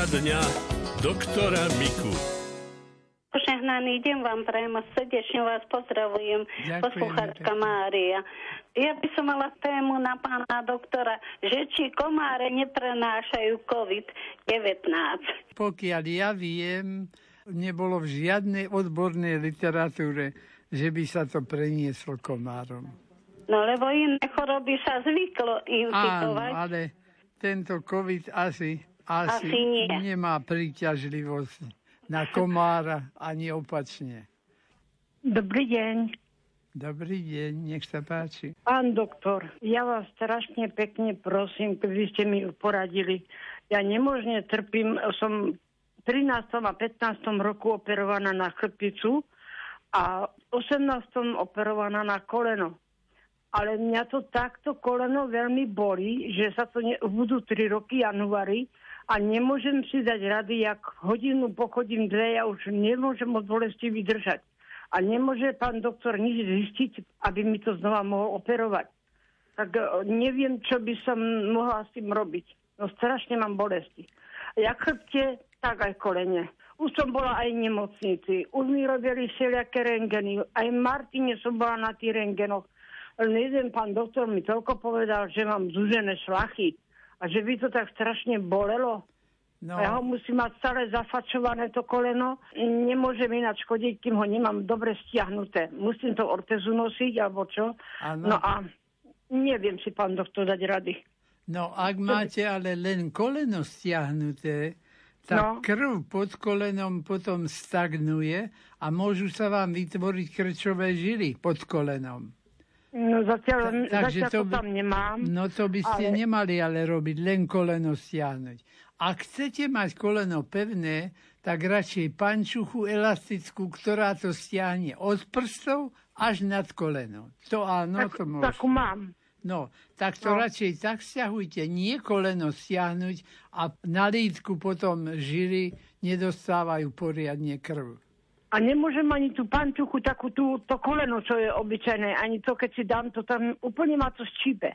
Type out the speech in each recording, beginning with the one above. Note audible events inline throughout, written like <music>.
Otázka dňa doktora Miku. Požehnaný deň vám prajem a srdečne vás pozdravujem, poslucháčka Mária. Ja by som mala tému na pána doktora, že či komáre neprenášajú COVID-19. Pokiaľ ja viem, nebolo v žiadnej odbornej literatúre, že by sa to prenieslo komárom. No lebo iné choroby sa zvyklo infikovať. Áno, ale tento COVID asi, asi, Asi nie. nemá príťažlivosť na komára ani opačne. Dobrý deň. Dobrý deň, nech sa páči. Pán doktor, ja vás strašne pekne prosím, keby ste mi poradili. Ja nemožne trpím, som v 13. a 15. roku operovaná na chrbticu a v 18. operovaná na koleno. Ale mňa to takto koleno veľmi bolí, že sa to ne, budú 3 roky januári a nemôžem si dať rady, jak hodinu pochodím dve, ja už nemôžem od bolesti vydržať. A nemôže pán doktor nič zistiť, aby mi to znova mohol operovať. Tak e, neviem, čo by som mohla s tým robiť. No strašne mám bolesti. Jak chrbte, tak aj kolene. Už som bola aj v nemocnici. Už mi robili všelijaké rengeny. Aj v Martine som bola na tých rengenoch. Len jeden pán doktor mi toľko povedal, že mám zúžené šlachy a že by to tak strašne bolelo. No, ja ho musím mať stále zafačované to koleno. Nemôžem ináč chodiť, kým ho nemám dobre stiahnuté. Musím to ortezu nosiť, alebo čo. Áno. No a neviem si, pán doktor, dať rady. no ak máte ale len koleno stiahnuté, tak No. krv pod kolenom potom stagnuje a môžu sa vám vytvoriť krčové žily pod kolenom. No zatiaľ, Ta- takže zatiaľ to by- tam nemám. No to by ste Ale- nemali ale robiť, len koleno stiahnuť. Ak chcete mať koleno pevné, tak radšej pančuchu elastickú, ktorá to stiahne od prstov až nad koleno. To áno, tak, to môže. takú mám. No, tak to No. radšej tak stiahujte, nie koleno stiahnuť a na lítku potom žily nedostávajú poriadne krv. A nemôžem ani tú pančuchu, takú tú, to koleno, čo je obyčajné, ani to, keď si dám, to tam úplne ma to ščípe.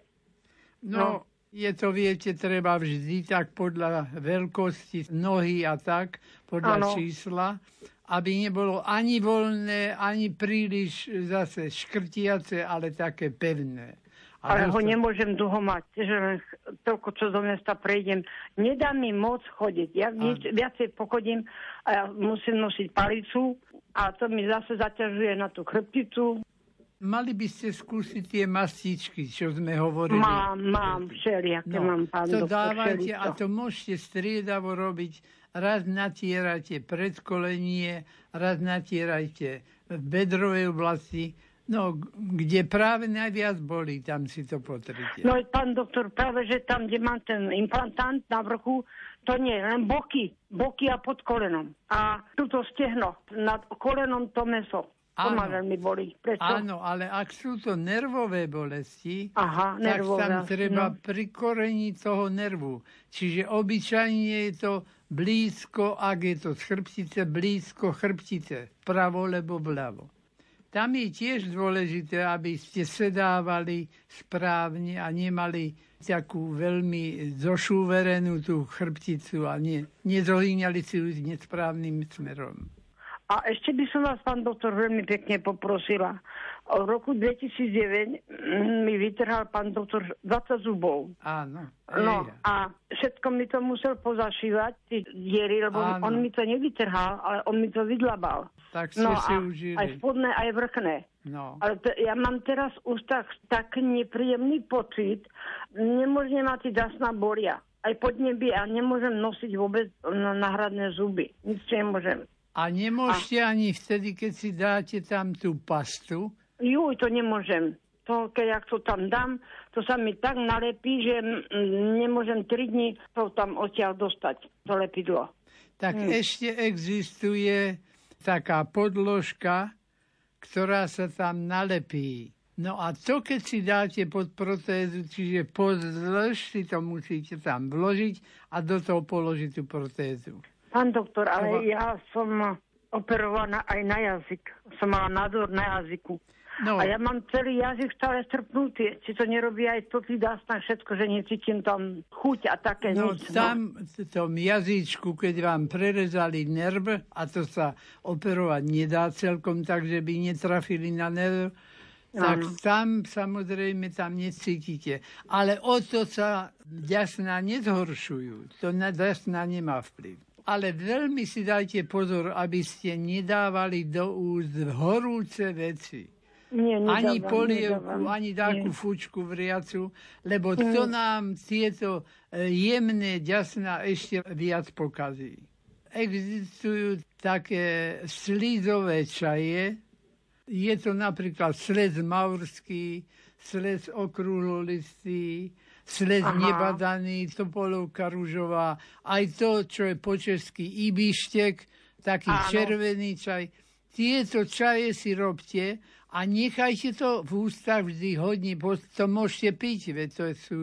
No, No. je to, viete, treba vždy tak podľa veľkosti nohy a tak, podľa Áno. čísla, aby nebolo ani voľné, ani príliš zase škrtiace, ale také pevné. Ale ho nemôžem dlho mať, že len toľko, čo do mesta prejdem. Nedá mi moc chodiť. Ja viac, viacej pochodím a ja musím nosiť palicu a to mi zase zaťažuje na tú chrbticu. Mali by ste skúsiť tie mastičky, čo sme hovorili. Mám, mám, všelijaké mám, pán No, to doktor, dávajte a to môžete striedavo robiť. Raz natierajte predkolenie, raz natierajte v bedrovej oblasti. No, kde práve najviac bolí, tam si to potrite. No pán doktor, práve že tam, kde mám ten implantant na vrchu, to nie, len boky, boky a pod kolenom. A tuto stehno, nad kolenom to meso. To ma veľmi bolí. Prečo? Áno, ale ak sú to nervové bolesti, Aha, tak nervové. tam treba no. pri korení toho nervu. Čiže obyčajne je to blízko, ak je to z chrbtice, blízko chrbtice, vpravo lebo vľavo. Tam je tiež dôležité, aby ste sedávali správne a nemali takú veľmi zošúverenú tú chrbticu a ne, nezohýňali si ju nesprávnym smerom. A ešte by som vás, pán doktor, veľmi pekne poprosila. V roku 2009 mm, mi vytrhal pán doktor 20 zubov. Áno. No a všetko mi to musel pozašívať, tie diery, lebo Áno. on mi to nevytrhal, ale on mi to vydlabal. Tak ste No si a užili. aj spodné, aj vrchné. No. Ale to, ja mám teraz už tak, tak nepríjemný pocit, nemôžem ma tie dasná bolia. Aj pod nebi a nemôžem nosiť vôbec náhradné zuby. Nic nemôžem. A nemôžete ani vtedy, keď si dáte tam tú pastu, Juj, to nemôžem. To, keď ja to tam dám, to sa mi tak nalepí, že nemôžem 3 dní to tam odtiaľ dostať, to lepidlo. tak Hmm. ešte existuje taká podložka, ktorá sa tam nalepí. No a to, keď si dáte pod protézu, čiže pozdĺž si to musíte tam vložiť a do toho položiť tú protézu. Pán doktor, ale ja som operovaná aj na jazyk. Som mala nádor na jazyku. No. A ja mám celý jazyk stále strpnutý. Či to nerobí aj to na všetko, že necítim tam chuť a také no, nič. No. tam v tom jazyčku, keď vám prerezali nerv, a to sa operovať nedá celkom tak, že by netrafili na nerv, tak tam samozrejme tam necítite. Ale o to sa jasná nezhoršujú. To na jasná nemá vplyv. Ale veľmi si dajte pozor, aby ste nedávali do úst horúce veci. Nie, nedávam, ani polievku, ani takú fučku vriacu, lebo to mm. nám tieto e, jemné ďasná ešte viac pokazí. Existujú také slízové čaje, je to napríklad slez maurský, slez okrúhlolistý, slez Aha. nebadaný, topolovka rúžová, aj to, čo je po česky ibištek, taký Áno. červený čaj. Tieto čaje si robte a nechajte to v ústach vždy hodne, to môžete piť, veď to sú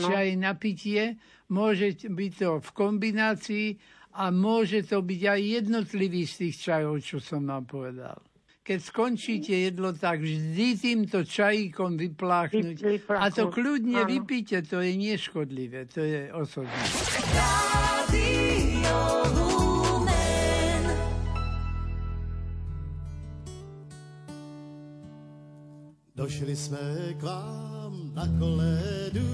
čaj na pitie, môže byť to v kombinácii a môže to byť aj jednotlivý z tých čajov, čo som vám povedal. Keď skončíte jedlo, tak vždy týmto čajíkom vypláchnuť. A to kľudne vypíte, to je neškodlivé, to je osobné. Došli jsme k vám na koledu,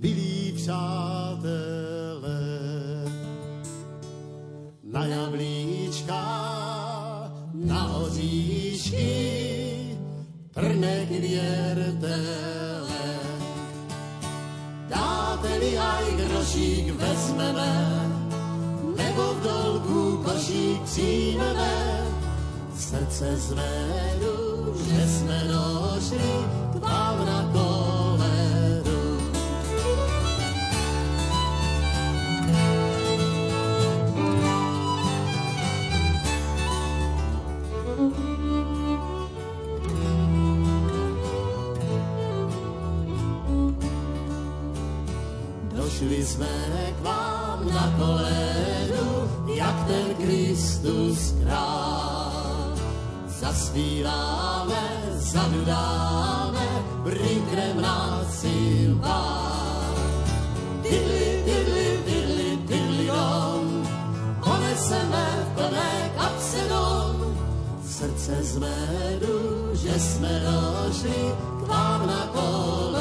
milí přátelé. Na jablíčka, na oříšky, prnek věrtele. Dáte-li aj grošík vezmeme, nebo v dolku košík přijmeme, srdce zvedu že sme došli k vám na koledu. Došli sme k vám na koledu, jak ten Kristus král. Zaspíval zadudáme, prikrem nás vám. Didli, didli, didli, didli dom, poneseme plné kapse dom. Srdce zmedu, že sme došli k vám na koledu.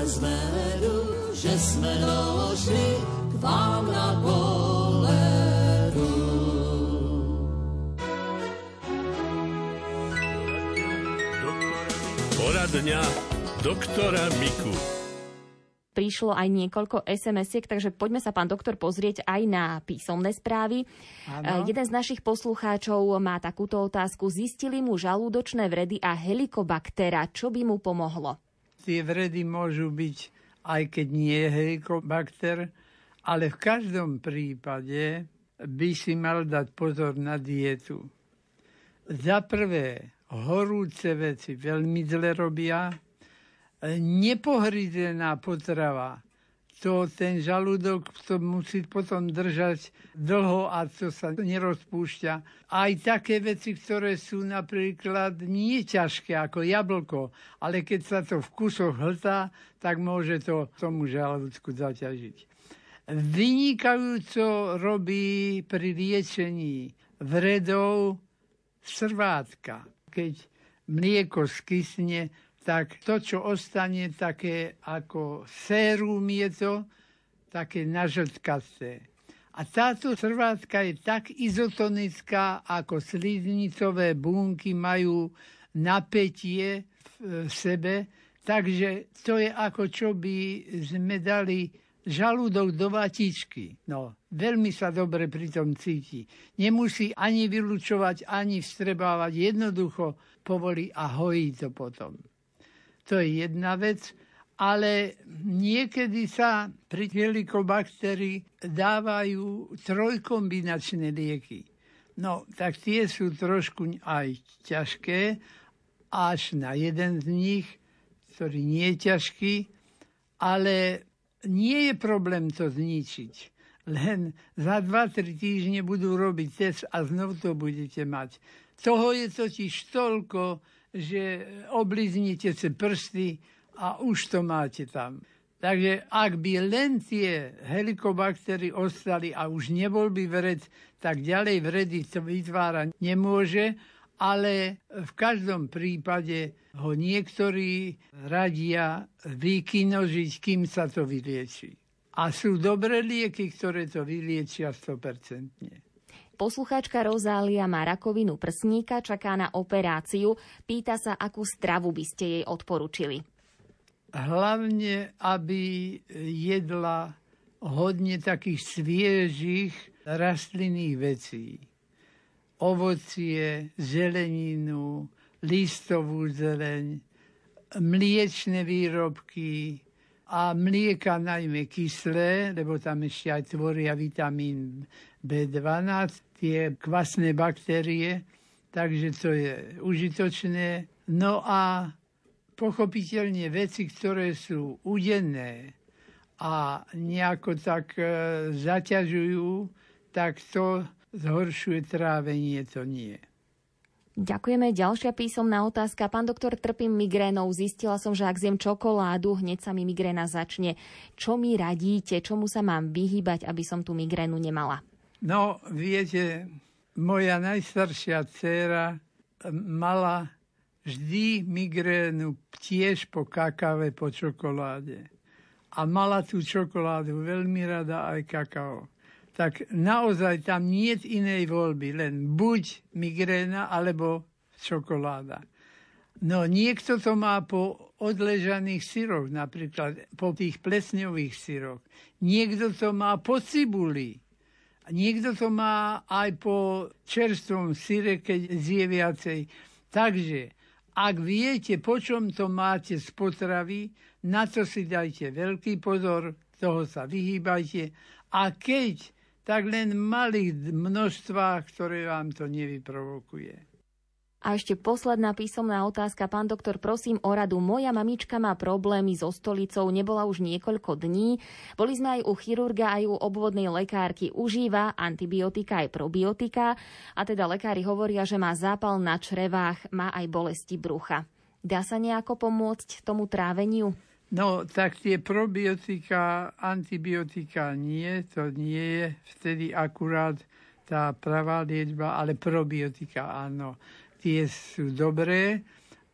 Zmedu, že sme došli k vám na koledu. Poradňa doktora Miku prišlo aj niekoľko SMS-iek, takže poďme sa, pán doktor, pozrieť aj na písomné správy. Ano. Jeden z našich poslucháčov má takúto otázku. Zistili mu žalúdočné vredy a helikobaktera. Čo by mu pomohlo? Tie vredy môžu byť aj keď nie helikobakter, ale v každom prípade by si mal dať pozor na dietu. Za prvé, horúce veci veľmi zle robia, nepohrizená potrava to ten žalúdok to musí potom držať dlho a to sa nerozpúšťa. Aj také veci, ktoré sú napríklad nie ťažké ako jablko, ale keď sa to v kusoch hltá, tak môže to tomu žalúdku zaťažiť. Vynikajúco robí pri liečení vredov srvátka. Keď mlieko skysne, tak to, čo ostane také ako sérum je to, také nažltkaté. A táto trvátka je tak izotonická, ako sliznicové bunky majú napätie v sebe, takže to je ako čo by sme dali žalúdok do vatičky. No, veľmi sa dobre pri tom cíti. Nemusí ani vylúčovať, ani vstrebávať. Jednoducho povolí a hojí to potom. To je jedna vec, ale niekedy sa pri helikobakterii dávajú trojkombinačné lieky. No, tak tie sú trošku aj ťažké, až na jeden z nich, ktorý nie je ťažký, ale nie je problém to zničiť. Len za 2-3 týždne budú robiť test a znovu to budete mať. Toho je totiž toľko, že obliznite si prsty a už to máte tam. Takže ak by len tie helikobaktery ostali a už nebol by vred, tak ďalej vredy to vytvárať nemôže, ale v každom prípade ho niektorí radia vykinožiť, kým sa to vylieči. A sú dobré lieky, ktoré to vyliečia 100%. Poslucháčka Rozália má rakovinu prsníka, čaká na operáciu. Pýta sa, akú stravu by ste jej odporučili hlavne, aby jedla hodne takých sviežých rastlinných vecí. Ovocie, zeleninu, listovú zeleň, mliečne výrobky a mlieka najmä kyslé, lebo tam ešte aj tvoria vitamín B12, tie kvasné baktérie, takže to je užitočné. No a pochopiteľne veci, ktoré sú udenné a nejako tak e, zaťažujú, tak to zhoršuje trávenie, to nie. Ďakujeme. Ďalšia písomná otázka. Pán doktor, trpím migrénou. Zistila som, že ak zjem čokoládu, hneď sa mi migréna začne. Čo mi radíte? Čomu sa mám vyhýbať, aby som tú migrénu nemala? No, viete, moja najstaršia dcéra mala vždy migrénu tiež po kakave, po čokoláde. A mala tú čokoládu veľmi rada aj kakao. Tak naozaj tam nie je inej voľby, len buď migréna, alebo čokoláda. No niekto to má po odležaných syroch, napríklad po tých plesňových syroch. Niekto to má po cibuli. Niekto to má aj po čerstvom syre, keď zje viacej. Takže ak viete, po čom to máte z potravy, na to si dajte veľký pozor, toho sa vyhýbajte. A keď, tak len v malých množstvách, ktoré vám to nevyprovokuje. A ešte posledná písomná otázka. Pán doktor, prosím o radu. Moja mamička má problémy so stolicou, nebola už niekoľko dní. Boli sme aj u chirurga, aj u obvodnej lekárky. Užíva antibiotika aj probiotika a teda lekári hovoria, že má zápal na črevách, má aj bolesti brucha. Dá sa nejako pomôcť tomu tráveniu? No, tak tie probiotika, antibiotika nie, to nie je vtedy akurát tá pravá liečba, ale probiotika áno tie sú dobré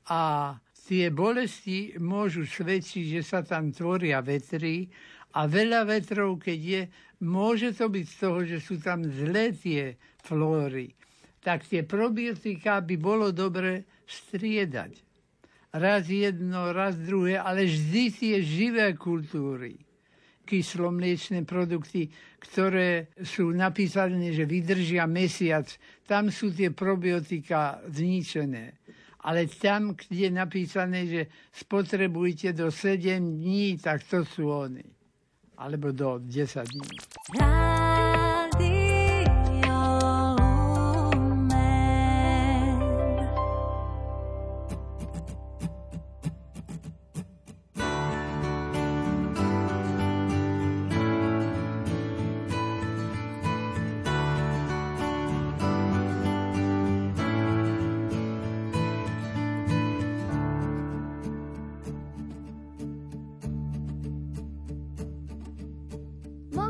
a tie bolesti môžu svedčiť, že sa tam tvoria vetry a veľa vetrov, keď je, môže to byť z toho, že sú tam zlé tie flóry. Tak tie probiotika by bolo dobre striedať. Raz jedno, raz druhé, ale vždy tie živé kultúry kyslomliečné produkty, ktoré sú napísané, že vydržia mesiac. Tam sú tie probiotika zničené. Ale tam, kde je napísané, že spotrebujte do 7 dní, tak to sú oni. Alebo do 10 dní. možno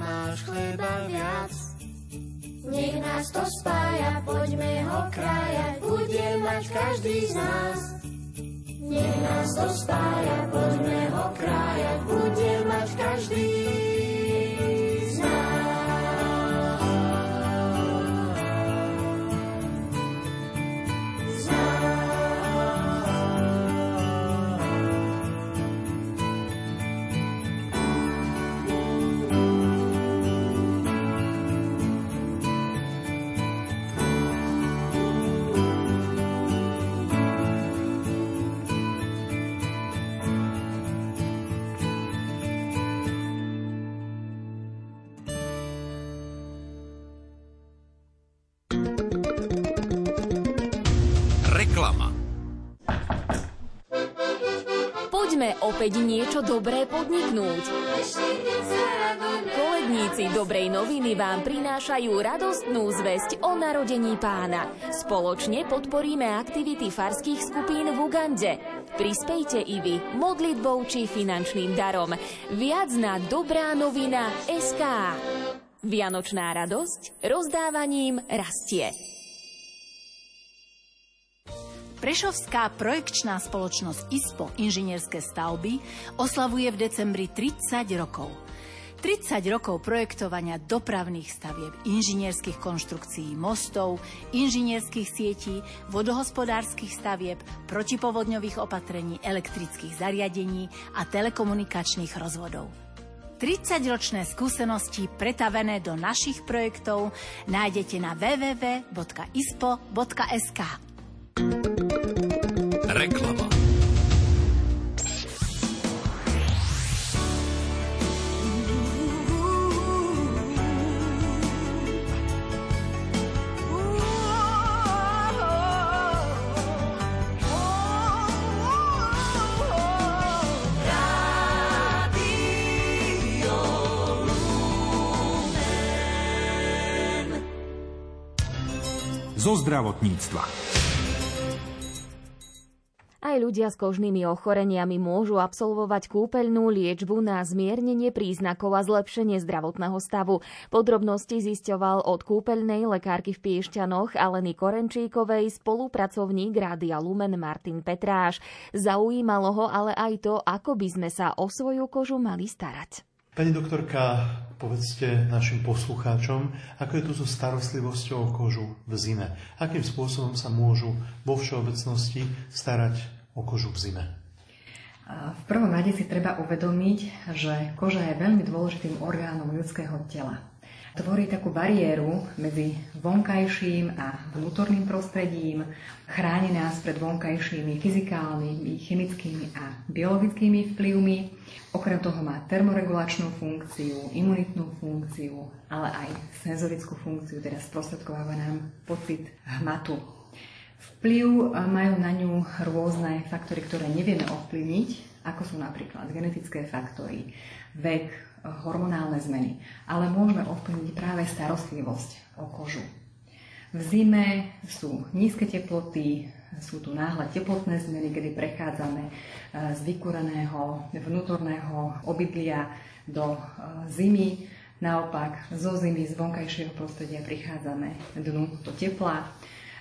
Máš chleba viac. Nech nás to spája, poďme ho krájať, bude mať každý z nás. Nech nás to spája, poďme ho krájať, bude mať každý Poďme dobré podniknúť. Koledníci dobrej noviny vám prinášajú radostnú zväzť o narodení pána. Spoločne podporíme aktivity farských skupín v Ugande. Prispejte i vy modlitbou či finančným darom. Viac na dobrá novina SK. Vianočná radosť rozdávaním rastie. Prešovská projekčná spoločnosť ISPO inžinierské stavby oslavuje v decembri 30 rokov. 30 rokov projektovania dopravných stavieb, inžinierských konštrukcií mostov, inžinierských sietí, vodohospodárskych stavieb, protipovodňových opatrení, elektrických zariadení a telekomunikačných rozvodov. 30-ročné skúsenosti pretavené do našich projektov nájdete na www.ispo.sk. Reklama. zo zdravotníctva. Aj ľudia s kožnými ochoreniami môžu absolvovať kúpeľnú liečbu na zmiernenie príznakov a zlepšenie zdravotného stavu. Podrobnosti zisťoval od kúpeľnej lekárky v Piešťanoch Aleny Korenčíkovej spolupracovník Rádia Lumen Martin Petráš. Zaujímalo ho ale aj to, ako by sme sa o svoju kožu mali starať. Pani doktorka, povedzte našim poslucháčom, ako je tu so starostlivosťou o kožu v zime. Akým spôsobom sa môžu vo všeobecnosti starať o kožu v zime? V prvom rade si treba uvedomiť, že koža je veľmi dôležitým orgánom ľudského tela. Tvorí takú bariéru medzi vonkajším a vnútorným prostredím, chráni nás pred vonkajšími fyzikálnymi, chemickými a biologickými vplyvmi. Okrem toho má termoregulačnú funkciu, imunitnú funkciu, ale aj senzorickú funkciu, teda sprostredkováva nám pocit hmatu Vplyv majú na ňu rôzne faktory, ktoré nevieme ovplyvniť, ako sú napríklad genetické faktory, vek, hormonálne zmeny. Ale môžeme ovplyvniť práve starostlivosť o kožu. V zime sú nízke teploty, sú tu náhle teplotné zmeny, kedy prechádzame e, z vykúreného vnútorného obydlia do e, zimy. Naopak, zo zimy, z vonkajšieho prostredia prichádzame dnu do tepla.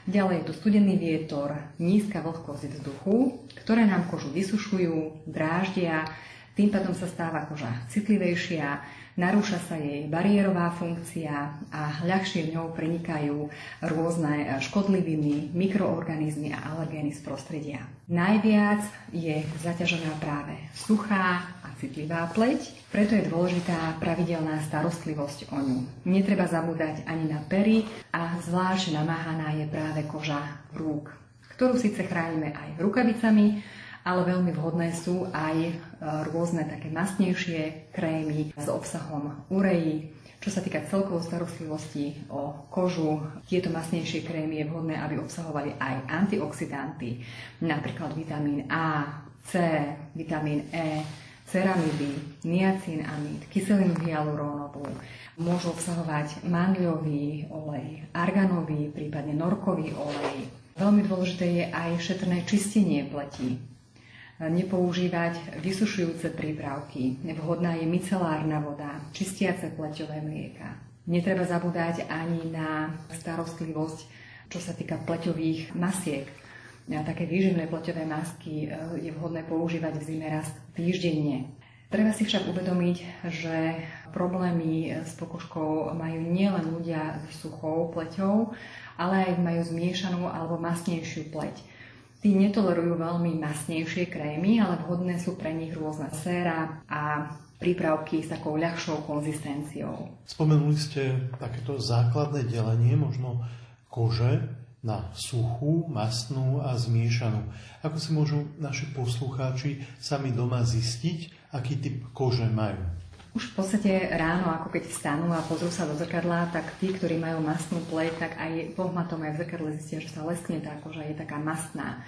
Ďalej je tu studený vietor, nízka vlhkosť vzduchu, ktoré nám kožu vysušujú, dráždia, tým pádom sa stáva koža citlivejšia, narúša sa jej bariérová funkcia a ľahšie ňou prenikajú rôzne škodliviny, mikroorganizmy a alergény z prostredia. Najviac je zaťažená práve suchá citlivá pleť, preto je dôležitá pravidelná starostlivosť o ňu. Netreba zabúdať ani na pery a zvlášť namáhaná je práve koža rúk, ktorú síce chránime aj rukavicami, ale veľmi vhodné sú aj e, rôzne také masnejšie krémy s obsahom ureji. Čo sa týka celkovou starostlivosti o kožu, tieto masnejšie krémy je vhodné, aby obsahovali aj antioxidanty, napríklad vitamín A, C, vitamín E, ceramidy, niacinamid, kyselinu hyalurónovú, môžu obsahovať mandľový olej, arganový, prípadne norkový olej. Veľmi dôležité je aj šetrné čistenie pleti. Nepoužívať vysušujúce prípravky. Vhodná je micelárna voda, čistiace pleťové mlieka. Netreba zabúdať ani na starostlivosť, čo sa týka pleťových masiek. Také výživné pleťové masky e, je vhodné používať v zime raz týždenne. Treba si však uvedomiť, že problémy s pokožkou majú nielen ľudia s suchou pleťou, ale aj majú zmiešanú alebo masnejšiu pleť. Tí netolerujú veľmi masnejšie krémy, ale vhodné sú pre nich rôzne séra a prípravky s takou ľahšou konzistenciou. Spomenuli ste takéto základné delenie možno kože na suchú, masnú a zmiešanú. Ako si môžu naši poslucháči sami doma zistiť, aký typ kože majú? Už v podstate ráno, ako keď vstanú a pozrú sa do zrkadla, tak tí, ktorí majú mastnú pleť, tak aj pohmatom aj v zrkadle zistia, že sa leskne tá koža je taká mastná.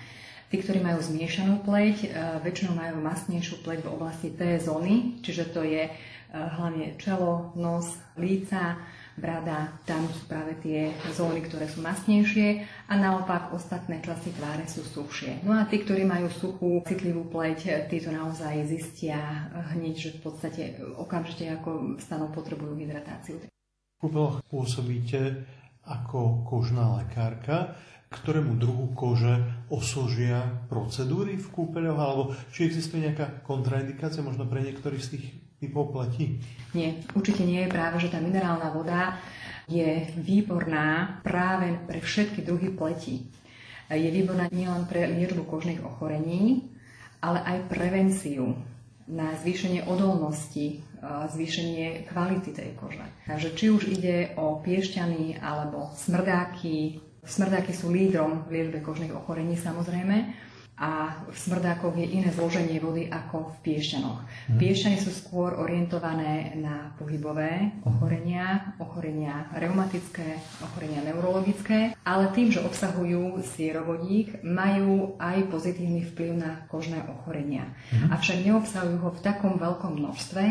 Tí, ktorí majú zmiešanú pleť, e, väčšinou majú mastnejšiu pleť v oblasti T zóny, čiže to je e, hlavne čelo, nos, líca, brada, tam sú práve tie zóny, ktoré sú masnejšie a naopak ostatné časti tváre sú suchšie. No a tí, ktorí majú suchú, citlivú pleť, tí to naozaj zistia hneď, že v podstate okamžite ako stanov potrebujú hydratáciu. V kúpeloch pôsobíte ako kožná lekárka, ktorému druhu kože osožia procedúry v kúpeľoch, alebo či existuje nejaká kontraindikácia možno pre niektorých z tých typov platí? Nie, určite nie je práve, že tá minerálna voda je výborná práve pre všetky druhy pleti. Je výborná nielen pre liečbu kožných ochorení, ale aj prevenciu na zvýšenie odolnosti, zvýšenie kvality tej kože. Takže či už ide o piešťany alebo smrdáky, smrdáky sú lídrom v liečbe kožných ochorení samozrejme, a v smrdákoch je iné zloženie vody ako v piešťanoch. Hmm. Piešťany sú skôr orientované na pohybové ochorenia, ochorenia reumatické, ochorenia neurologické, ale tým, že obsahujú sierovodík, majú aj pozitívny vplyv na kožné ochorenia. Hmm. Avšak neobsahujú ho v takom veľkom množstve,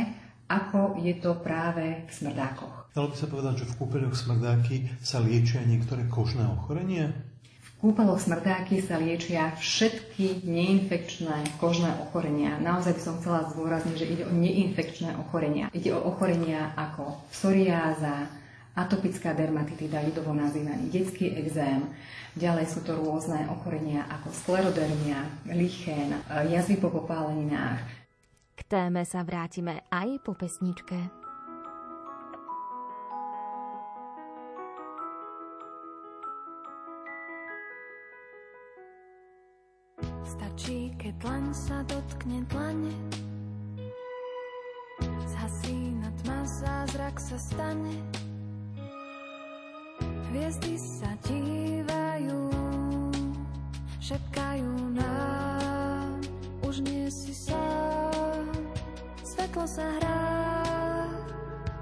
ako je to práve v smrdákoch. Dalo by sa povedať, že v kúpeľoch smrdáky sa liečia niektoré kožné ochorenia? Kúpeloch smrdáky sa liečia všetky neinfekčné kožné ochorenia. Naozaj by som chcela zdôrazniť, že ide o neinfekčné ochorenia. Ide o ochorenia ako psoriáza, atopická dermatitida, ľudovo nazývaný detský exém. Ďalej sú to rôzne ochorenia ako sklerodermia, lichén, jazvy po popáleninách. K téme sa vrátime aj po pesničke. Stačí, keď dlaň sa dotkne Zhasí na tma, zázrak sa stane. Hviezdy sa dívajú Šepkajú nám. Už nie si sám Svetlo sa hrá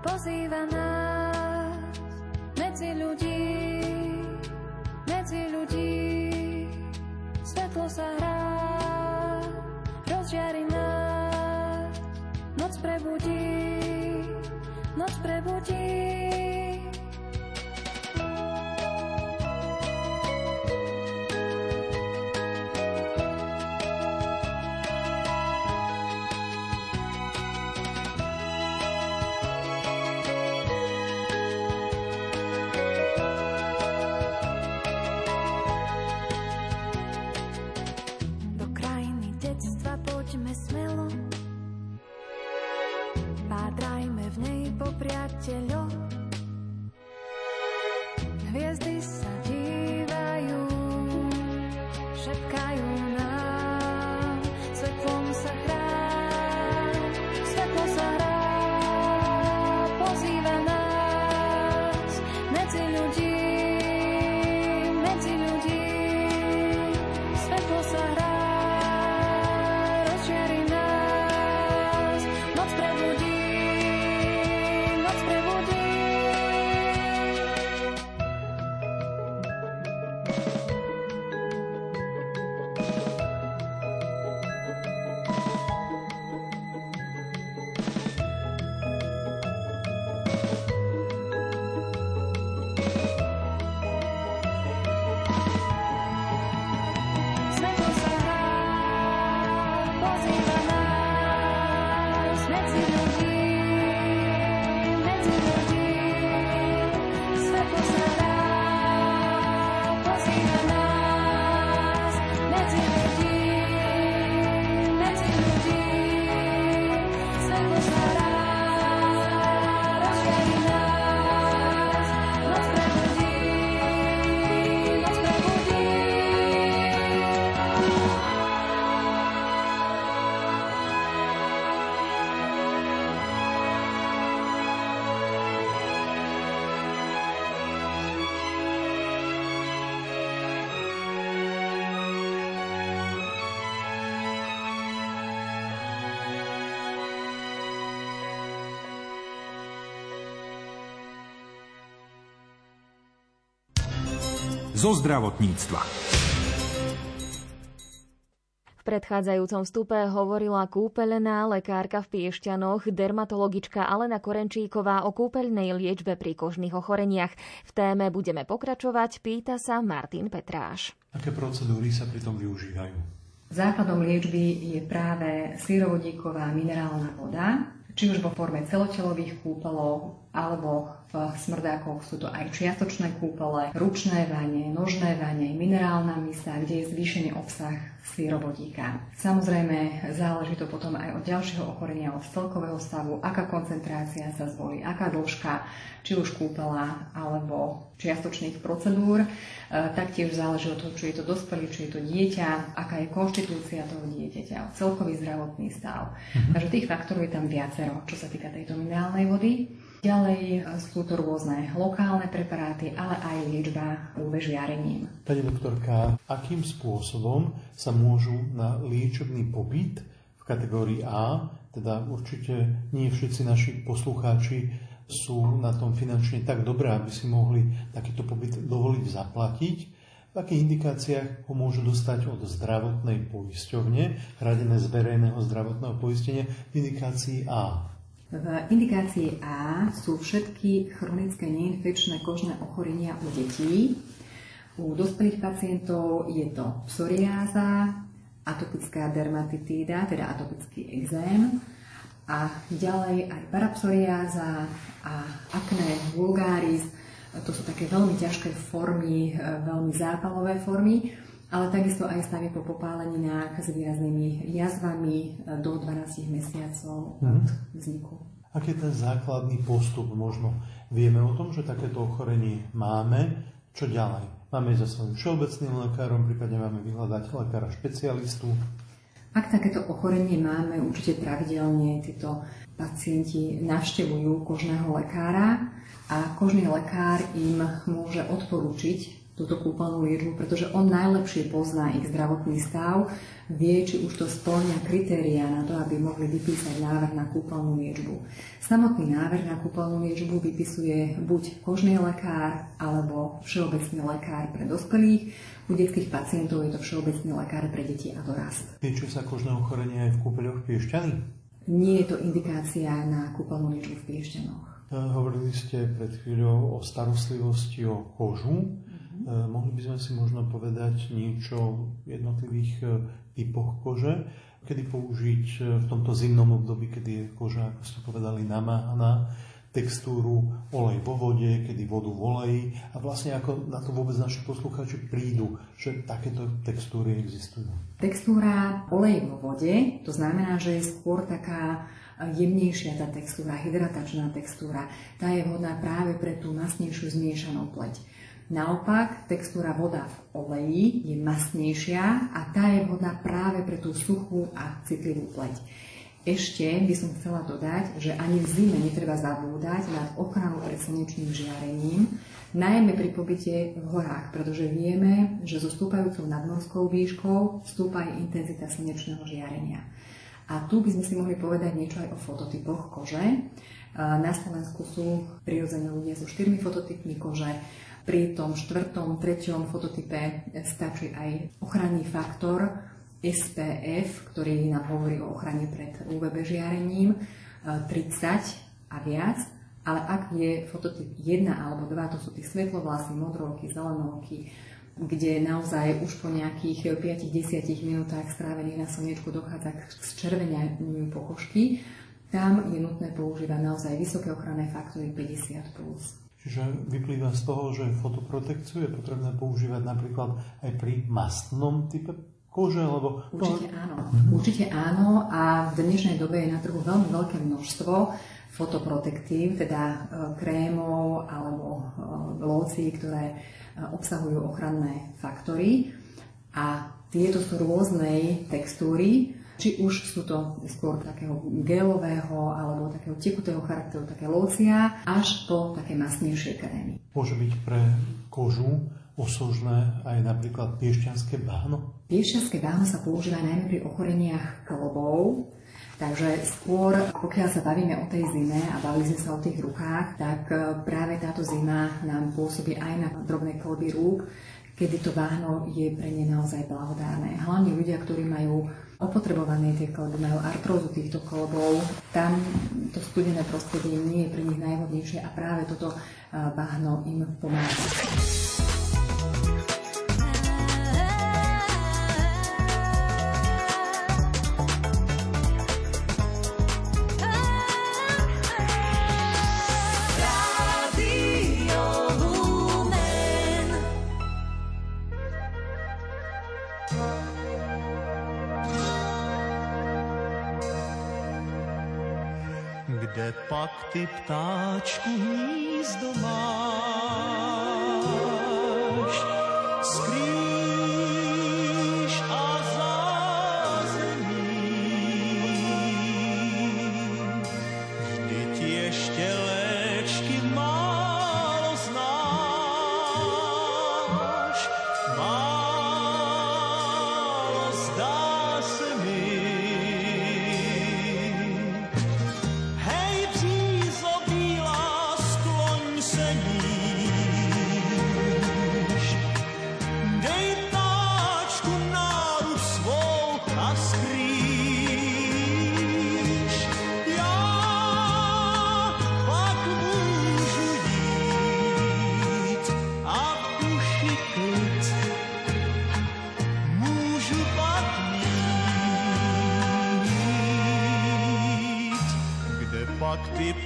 Pozýva nás. Medzi ľudí Medzi ľudí Svetlo sa hrá rozžiari nás. Noc prebudí, noc prebudí. Zo zdravotníctva. V predchádzajúcom vstupe hovorila kúpeľná lekárka v Piešťanoch, dermatologička Alena Korenčíková o kúpeľnej liečbe pri kožných ochoreniach. V téme budeme pokračovať, pýta sa Martin Petráš. Aké procedúry sa pri tom využívajú? Základom liečby je práve sírovodíková minerálna voda, či už vo forme celotelových kúpelov alebo v smrdákoch sú to aj čiastočné kúpele, ručné vanie, nožné vanie, minerálna misa, kde je zvýšený obsah sírovodíka. Samozrejme, záleží to potom aj od ďalšieho ochorenia, od celkového stavu, aká koncentrácia sa zvolí, aká dĺžka, či už kúpela alebo čiastočných procedúr. E, taktiež záleží od toho, či je to dospelý, či je to dieťa, aká je konštitúcia toho dieťaťa, celkový zdravotný stav. Mhm. Takže tých faktorov je tam viacero, čo sa týka tejto minerálnej vody. Ďalej sú to rôzne lokálne preparáty, ale aj liečba UV žiarením. Pani doktorka, akým spôsobom sa môžu na liečebný pobyt v kategórii A, teda určite nie všetci naši poslucháči sú na tom finančne tak dobré, aby si mohli takýto pobyt dovoliť zaplatiť, v akých indikáciách ho môžu dostať od zdravotnej poisťovne, hradené z verejného zdravotného poistenia v indikácii A. V indikácii A sú všetky chronické neinfekčné kožné ochorenia u detí. U dospelých pacientov je to psoriáza, atopická dermatitída, teda atopický exém, a ďalej aj parapsoriáza a akné vulgaris. To sú také veľmi ťažké formy, veľmi zápalové formy, ale takisto aj stavy po popáleninách s výraznými jazvami do 12 mesiacov od mhm. vzniku. Aký je ten základný postup? Možno vieme o tom, že takéto ochorenie máme. Čo ďalej? Máme za svojím všeobecným lekárom, prípadne máme vyhľadať lekára špecialistu. Ak takéto ochorenie máme, určite pravidelne títo pacienti navštevujú kožného lekára a kožný lekár im môže odporúčiť túto kúpeľnú liečbu, pretože on najlepšie pozná ich zdravotný stav, vie, či už to splňa kritéria na to, aby mohli vypísať návrh na kúpeľnú liečbu. Samotný návrh na kúpeľnú liečbu vypisuje buď kožný lekár alebo všeobecný lekár pre dospelých. U detských pacientov je to všeobecný lekár pre deti a dorast. Liečuje sa kožné ochorenie aj v kúpeľoch Piešťany? Nie je to indikácia na kúpeľnú liečbu v Piešťanoch. Hovorili ste pred chvíľou o starostlivosti o kožu. Eh, mohli by sme si možno povedať niečo o jednotlivých eh, typoch kože, kedy použiť eh, v tomto zimnom období, kedy je koža, ako ste povedali, namáhaná, textúru olej vo vode, kedy vodu v oleji a vlastne ako na to vôbec naši poslucháči prídu, že takéto textúry existujú. Textúra olej vo vode, to znamená, že je skôr taká jemnejšia tá textúra, hydratačná textúra. Tá je vhodná práve pre tú masnejšiu zmiešanú pleť. Naopak, textúra voda v oleji je masnejšia a tá je vhodná práve pre tú suchú a citlivú pleť. Ešte by som chcela dodať, že ani v zime netreba zabúdať nad ochranu pred slnečným žiarením, najmä pri pobyte v horách, pretože vieme, že so stúpajúcou nadmorskou výškou stúpa aj intenzita slnečného žiarenia. A tu by sme si mohli povedať niečo aj o fototypoch kože. Na Slovensku sú prirodzene ľudia so štyrmi fototypmi kože, pri tom štvrtom, treťom fototype stačí aj ochranný faktor SPF, ktorý nám hovorí o ochrane pred UVB žiarením 30 a viac. Ale ak je fototyp 1 alebo 2, to sú tí svetlovlasy, modrovky, zelenovky, kde naozaj už po nejakých 5-10 minútach strávených na slnečku dochádza k zčervenianiu pokožky, tam je nutné používať naozaj vysoké ochranné faktory 50+. Čiže vyplýva z toho, že fotoprotekciu je potrebné používať napríklad aj pri mastnom type kože? Lebo... Určite áno. Určite áno a v dnešnej dobe je na trhu veľmi veľké množstvo fotoprotektív, teda e, krémov alebo e, lócií, ktoré e, obsahujú ochranné faktory. A tieto sú rôznej textúry, či už sú to skôr takého gelového alebo takého tekutého charakteru, také locia, až po také masnejšie krémy. Môže byť pre kožu osožné aj napríklad piešťanské bahno? Piešťanské bahno sa používa najmä pri ochoreniach klbov, Takže skôr, pokiaľ sa bavíme o tej zime a bavili sme sa o tých rukách, tak práve táto zima nám pôsobí aj na drobné kolby rúk, kedy to váhno je pre ne naozaj blahodárne. Hlavne ľudia, ktorí majú opotrebované tie kolby, majú artrózu týchto kolbov, tam to studené prostredie nie je pre nich najvhodnejšie a práve toto váhno im pomáha.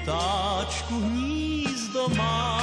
Ptáčku hnízdo máš?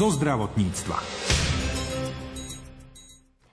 Zo zdravotníctva.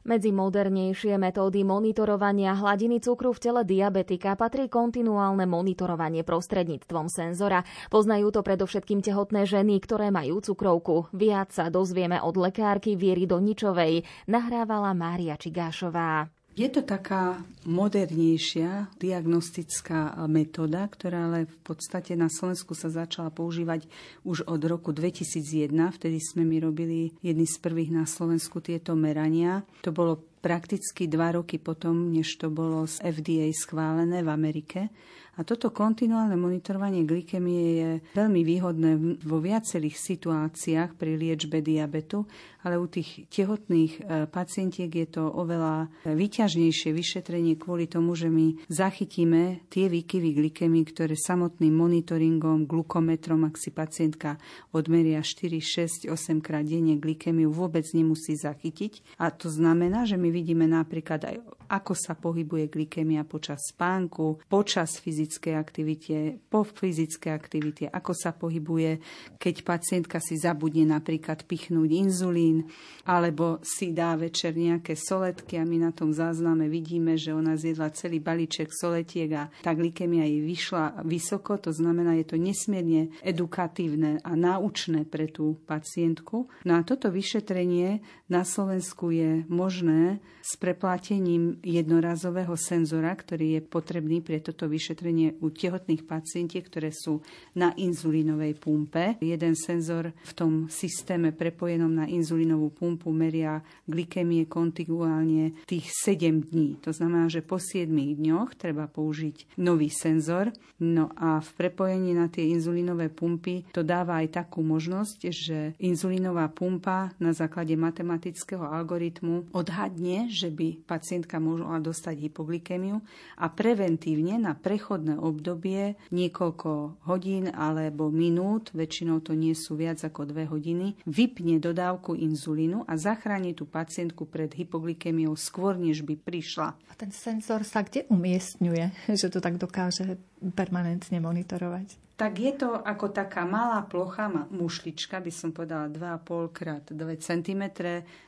Medzi modernejšie metódy monitorovania hladiny cukru v tele diabetika patrí kontinuálne monitorovanie prostredníctvom senzora. Poznajú to predovšetkým tehotné ženy, ktoré majú cukrovku. Viac sa dozvieme od lekárky Viery Doničovej, nahrávala Mária Čigášová. Je to taká modernejšia diagnostická metóda, ktorá ale v podstate na Slovensku sa začala používať už od roku 2001. Vtedy sme my robili jedny z prvých na Slovensku tieto merania. To bolo prakticky dva roky potom, než to bolo z FDA schválené v Amerike. A toto kontinuálne monitorovanie glykemie je veľmi výhodné vo viacerých situáciách pri liečbe diabetu, ale u tých tehotných e, pacientiek je to oveľa vyťažnejšie vyšetrenie kvôli tomu, že my zachytíme tie výkyvy glykemie, ktoré samotným monitoringom, glukometrom, ak si pacientka odmeria 4, 6, 8 krát denne glykemiu, vôbec nemusí zachytiť. A to znamená, že my vidíme napríklad aj, ako sa pohybuje glykemia počas spánku, počas fyzického fyzickej aktivite, po fyzickej aktivite, ako sa pohybuje, keď pacientka si zabudne napríklad pichnúť inzulín, alebo si dá večer nejaké soletky a my na tom zázname vidíme, že ona zjedla celý balíček soletiek a tá glykemia jej vyšla vysoko, to znamená, je to nesmierne edukatívne a náučné pre tú pacientku. No a toto vyšetrenie na Slovensku je možné s preplatením jednorazového senzora, ktorý je potrebný pre toto vyšetrenie u tehotných pacientiek, ktoré sú na inzulínovej pumpe. Jeden senzor v tom systéme prepojenom na inzulínovú pumpu meria glykemie kontiguálne tých 7 dní. To znamená, že po 7 dňoch treba použiť nový senzor. No a v prepojení na tie inzulínové pumpy to dáva aj takú možnosť, že inzulínová pumpa na základe matematického algoritmu odhadne, že by pacientka mohla dostať hypoglykemiu a preventívne na prechod prechodné obdobie niekoľko hodín alebo minút, väčšinou to nie sú viac ako dve hodiny, vypne dodávku inzulínu a zachráni tú pacientku pred hypoglykemiou skôr, než by prišla. A ten senzor sa kde umiestňuje, <laughs> že to tak dokáže permanentne monitorovať? tak je to ako taká malá plocha, mušlička, by som povedala 2,5 krát 2 cm,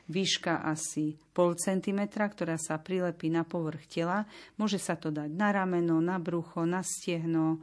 výška asi pol cm, ktorá sa prilepí na povrch tela. Môže sa to dať na rameno, na brucho, na stiehno,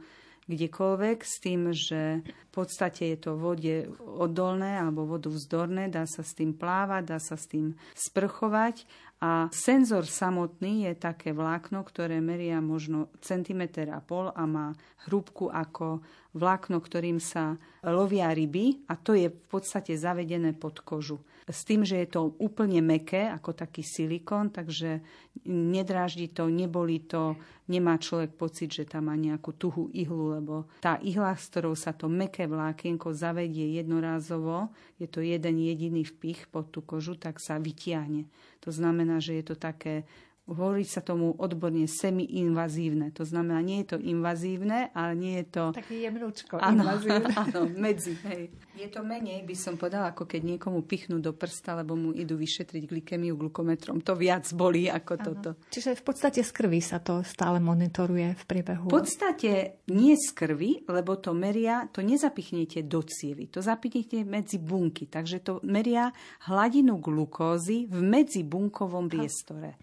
kdekoľvek s tým, že v podstate je to vode odolné alebo vodovzdorné, dá sa s tým plávať, dá sa s tým sprchovať a senzor samotný je také vlákno, ktoré meria možno centimeter a pol a má hrúbku ako vlákno, ktorým sa lovia ryby a to je v podstate zavedené pod kožu. S tým, že je to úplne meké, ako taký silikon, takže nedráždi to, neboli to, nemá človek pocit, že tam má nejakú tuhú ihlu, lebo tá ihla, s ktorou sa to meké vlákienko zavedie jednorázovo, je to jeden jediný vpich pod tú kožu, tak sa vytiahne. To znamená, že je to také hovorí sa tomu odborne semi-invazívne. To znamená, nie je to invazívne, ale nie je to... Taký jemnúčko áno, <laughs> áno, medzi. Hej. Je to menej, by som povedala, ako keď niekomu pichnú do prsta, lebo mu idú vyšetriť glykemiu glukometrom. To viac bolí ako ano. toto. Čiže v podstate z krvi sa to stále monitoruje v priebehu? V podstate nie z krvi, lebo to meria, to nezapichnete do cievy, to zapichnete medzi bunky. Takže to meria hladinu glukózy v medzibunkovom priestore.